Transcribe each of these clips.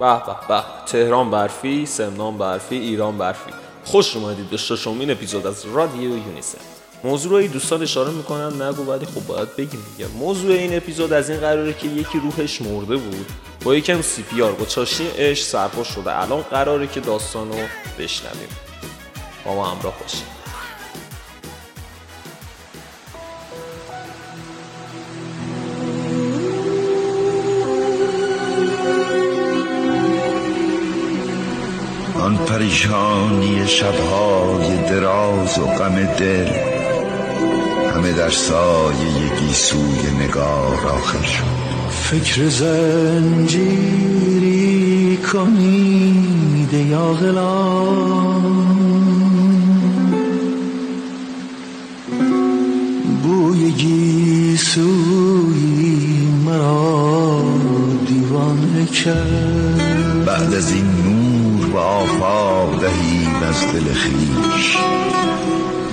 به به به. تهران برفی سمنان برفی ایران برفی. خوش اومدید به ششمین اپیزود از رادیو یونیسف. موضوعی دوستان اشاره می‌کنن نگو ولی خب باید بگیم دیگه. موضوع این اپیزود از این قراره که یکی روحش مرده بود. با یکم سی پی آر با چاشنی عشق سرپا شده. الان قراره که داستان رو بشنویم. با ما همراه باشید. آن پریشانی شبهای دراز و غم دل همه در سایه یکی سوی نگار آخر شد. فکر زنجیری کنید یا غلام بوی گیسوی مرا دیوانه کرد. بعد از این و آفاق دهید از دل خیش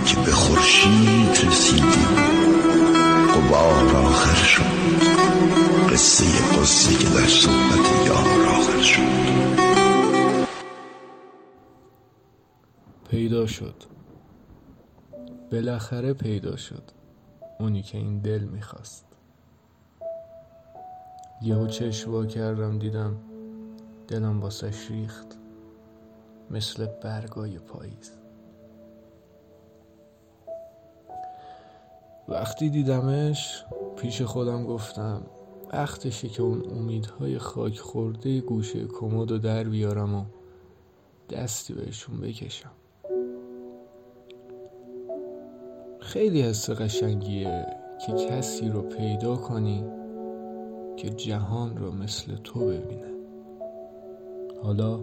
که به خورشید رسیدی قبار آخر شد. قصه قصه که در صحبت یار آخر شد. پیدا شد. بالاخره پیدا شد. اونی که این دل می‌خواست. یهو چشم وا کردم دیدم دلم واسش ریخت. مثل برگای پاییز. وقتی دیدمش پیش خودم گفتم وقتشه که اون امیدهای خاک خورده گوشه کمد و در بیارم و دستی بهشون بکشم. خیلی حس قشنگیه که کسی رو پیدا کنی که جهان رو مثل تو ببینه. حالا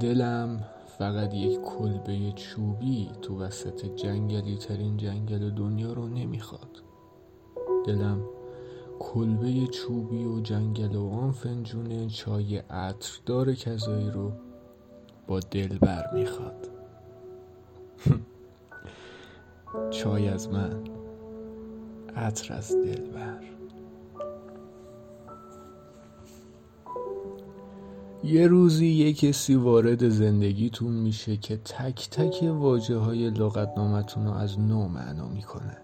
دلم فقط یک کلبه چوبی تو وسط جنگلی ترین جنگل دنیا رو نمی‌خواد. دلم کلبه چوبی و جنگل و آن فنجون چای عطردار کذایی رو با دلبر می‌خواد. چای از من عطر از دلبر. یه روزی یه کسی وارد زندگیتون میشه که تک تک واجه های لغتنامتون رو از نو معنا می‌کنه.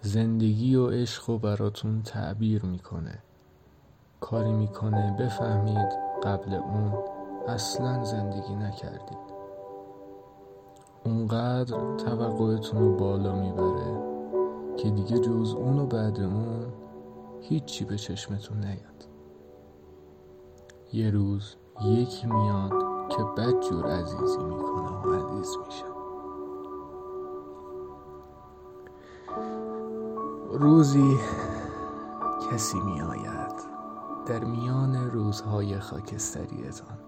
زندگی و عشق و براتون تعبیر می‌کنه. کاری می‌کنه بفهمید قبل اون اصلا زندگی نکردید. اونقدر توقعتون رو بالا می‌بره که دیگه جز اون و بعد اون هیچی به چشمتون نیاد. یه روز یکی میاد که بد جور عزیزی می‌کنه و عزیز میشه روزی کسی میآید در میان روزهای خاکستریتان.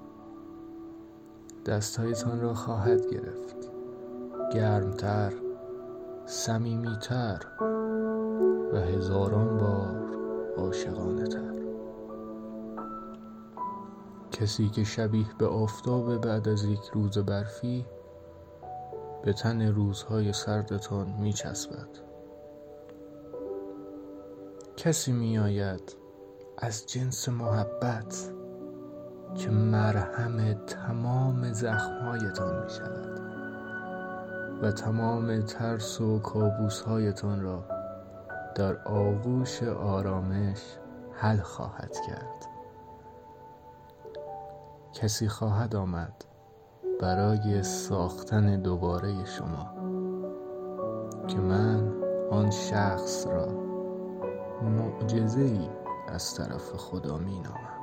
دستهایتان را خواهد گرفت. گرمتر صمیمیتر و هزاران بار عاشقانه تر کسی که شبیه به آفتاب بعد از یک روز برفی به تن روزهای سردتان می چسبد کسی می آید از جنس محبت که مرهم تمام زخمهایتان می شود و تمام ترس و کابوسهایتان را در آغوش آرامش حل خواهد کرد. کسی خواهد آمد برای ساختن دوباره شما که من آن شخص را معجزه ای از طرف خدا می نامم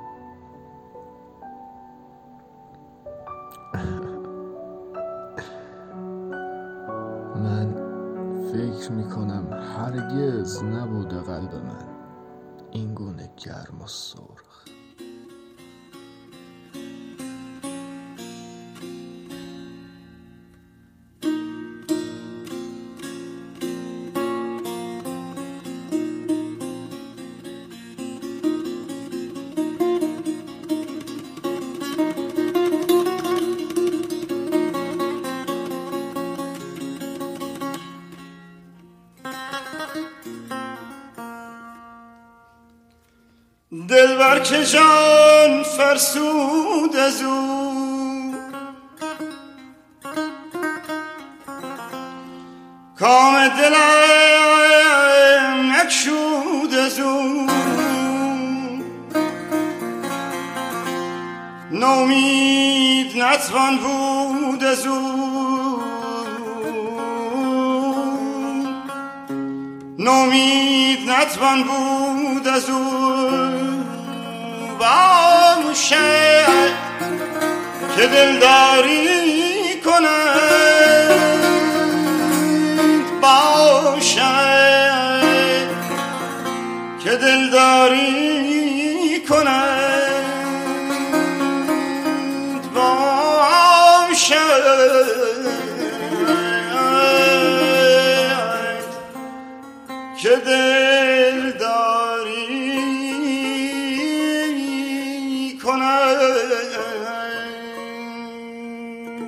من فکر می کنم هرگز نبوده قلب من این گونه گرم و سرخ. که جان فرسود از او. کام دلم نکشود از او. نومید نتوان بود از او. نومید نتوان بود از او. با شد که دلداری کند باشد که دلداری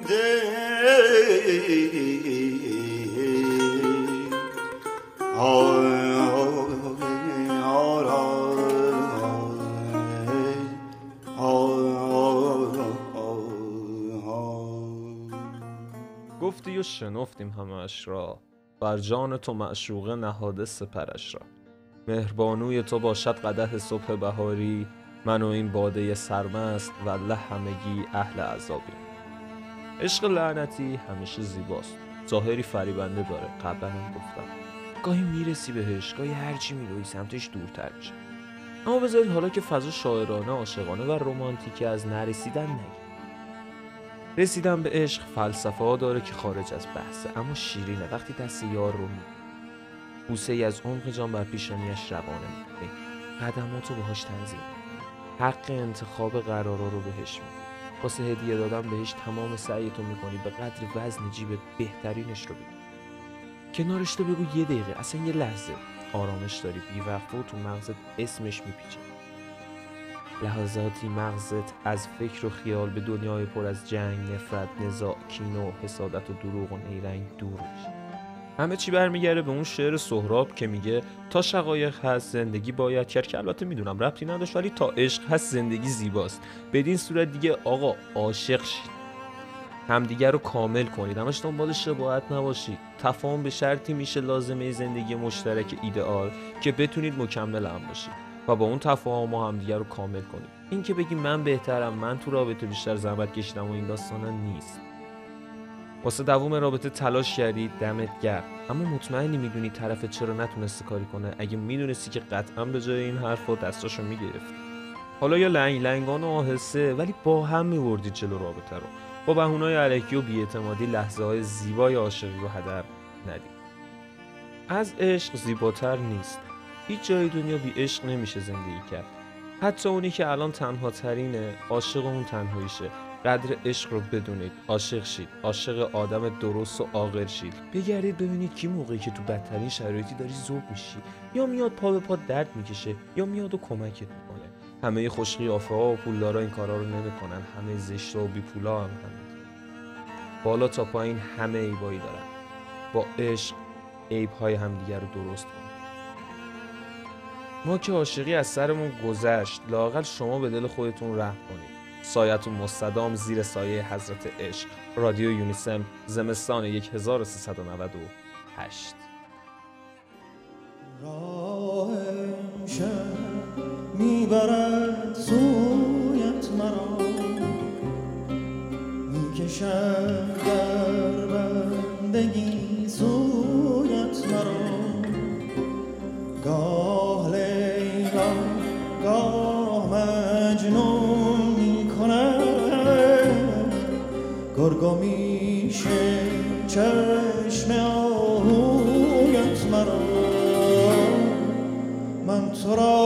گفتی و شنفتیم همش را بر جان تو معشوقه نهاده سپرش را مهربانوی تو باشد قدح صبح بهاری من و این باده سرمست والله همگی اهل عذابی عشق لعنتی همیشه زیباست. ظاهری فریبنده داره. قبلا هم گفتم. گاهی می‌رسی بهش گاهی هرچی می‌روی سمتش دورتر میشه. اما بذارید حالا که فضا شاعرانه عاشقانه و رمانتیکی از نرسیدن نگیم. رسیدن به عشق فلسفه ها داره که خارج از بحثه اما شیرینه. وقتی دست یار رو می بوسه ای از عمق جان بر پیشانیش روانه می‌کنی. قدماتو باهاش تنظیم. حق انتخاب قرارا رو بهش میدی. واسه هدیه دادن بهش تمام سعیتو می‌کنی. به قدر وزن جیبت بهترینش رو بگی کنارش تو بگو یه دقیقه اصلا یه لحظه. آرامش داری بیوقفه و تو مغزت اسمش میپیچه. لحظاتی مغزت از فکر و خیال به دنیای پر از جنگ، نفرت، نزاع، کینه و حسادت و دروغ و نیرنگ دور میشه. همه چی برمیگرده به اون شعر سهراب که میگه تا شقایق هست زندگی باید کرد که البته می‌دونم ربطی نداشت ولی تا عشق هست زندگی زیباست. بدین صورت دیگه آقا عاشق شید. همدیگر رو کامل کنید. همش دنبال شباهت نباشید تفاهم به شرطی میشه لازمه زندگی مشترک ایدئال که بتونید مکمل هم باشید و با اون تفاهم و همدیگر رو کامل کنید. این که بگی من بهترم من تو رابطه بیشتر زحمت کشیدم و این داستانا نیست. واسه دوام رابطه تلاش کردی؟ دمت گرم. اما مطمئنی می‌دونی طرف چرا نتونسته کاری کنه؟ اگه می‌دونستی که قطعا به جای این حرفا دستاشو می‌گرفت حالا یا لنگ لنگان و آهسته ولی با هم میبردی جلو رابطه رو. با بهونای علکی و بیاعتمادی لحظه های زیبای عاشقی رو هدر ندید از عشق زیباتر نیست. هیچ جای دنیا بی عشق نمیشه زندگی کرد. حتی اونی که الان تنها ترینه عاشق اون تنهاییشه. قدر عشق رو بدونید. عاشق شید. عاشق آدم درست و عاقل شید. بگردید ببینید کی موقعی که تو بدترین شرایطی داری ذوب میشی. یا میاد پا به پا درد می‌کشه یا میاد و کمکت می‌کنه. همه خوش قیافه ها و پولدارا این کارا رو نمی‌کنن. همه زشت و بی پولا هم همین بالا تا پایین همه ایبایی دارن. با عشق عیب های همدیگر رو درست کنید ما که عاشقی از سرمون گذشت لاقل شما به دل خودتون رحم کنید. سایتون مستدام زیر سایه حضرت عشق رادیو یونیسم زمستان 1398 راهم شب می‌برد سویت مرا. می‌کشد در بندگی گرگو میشه. چشم آهویت مرا. من تو را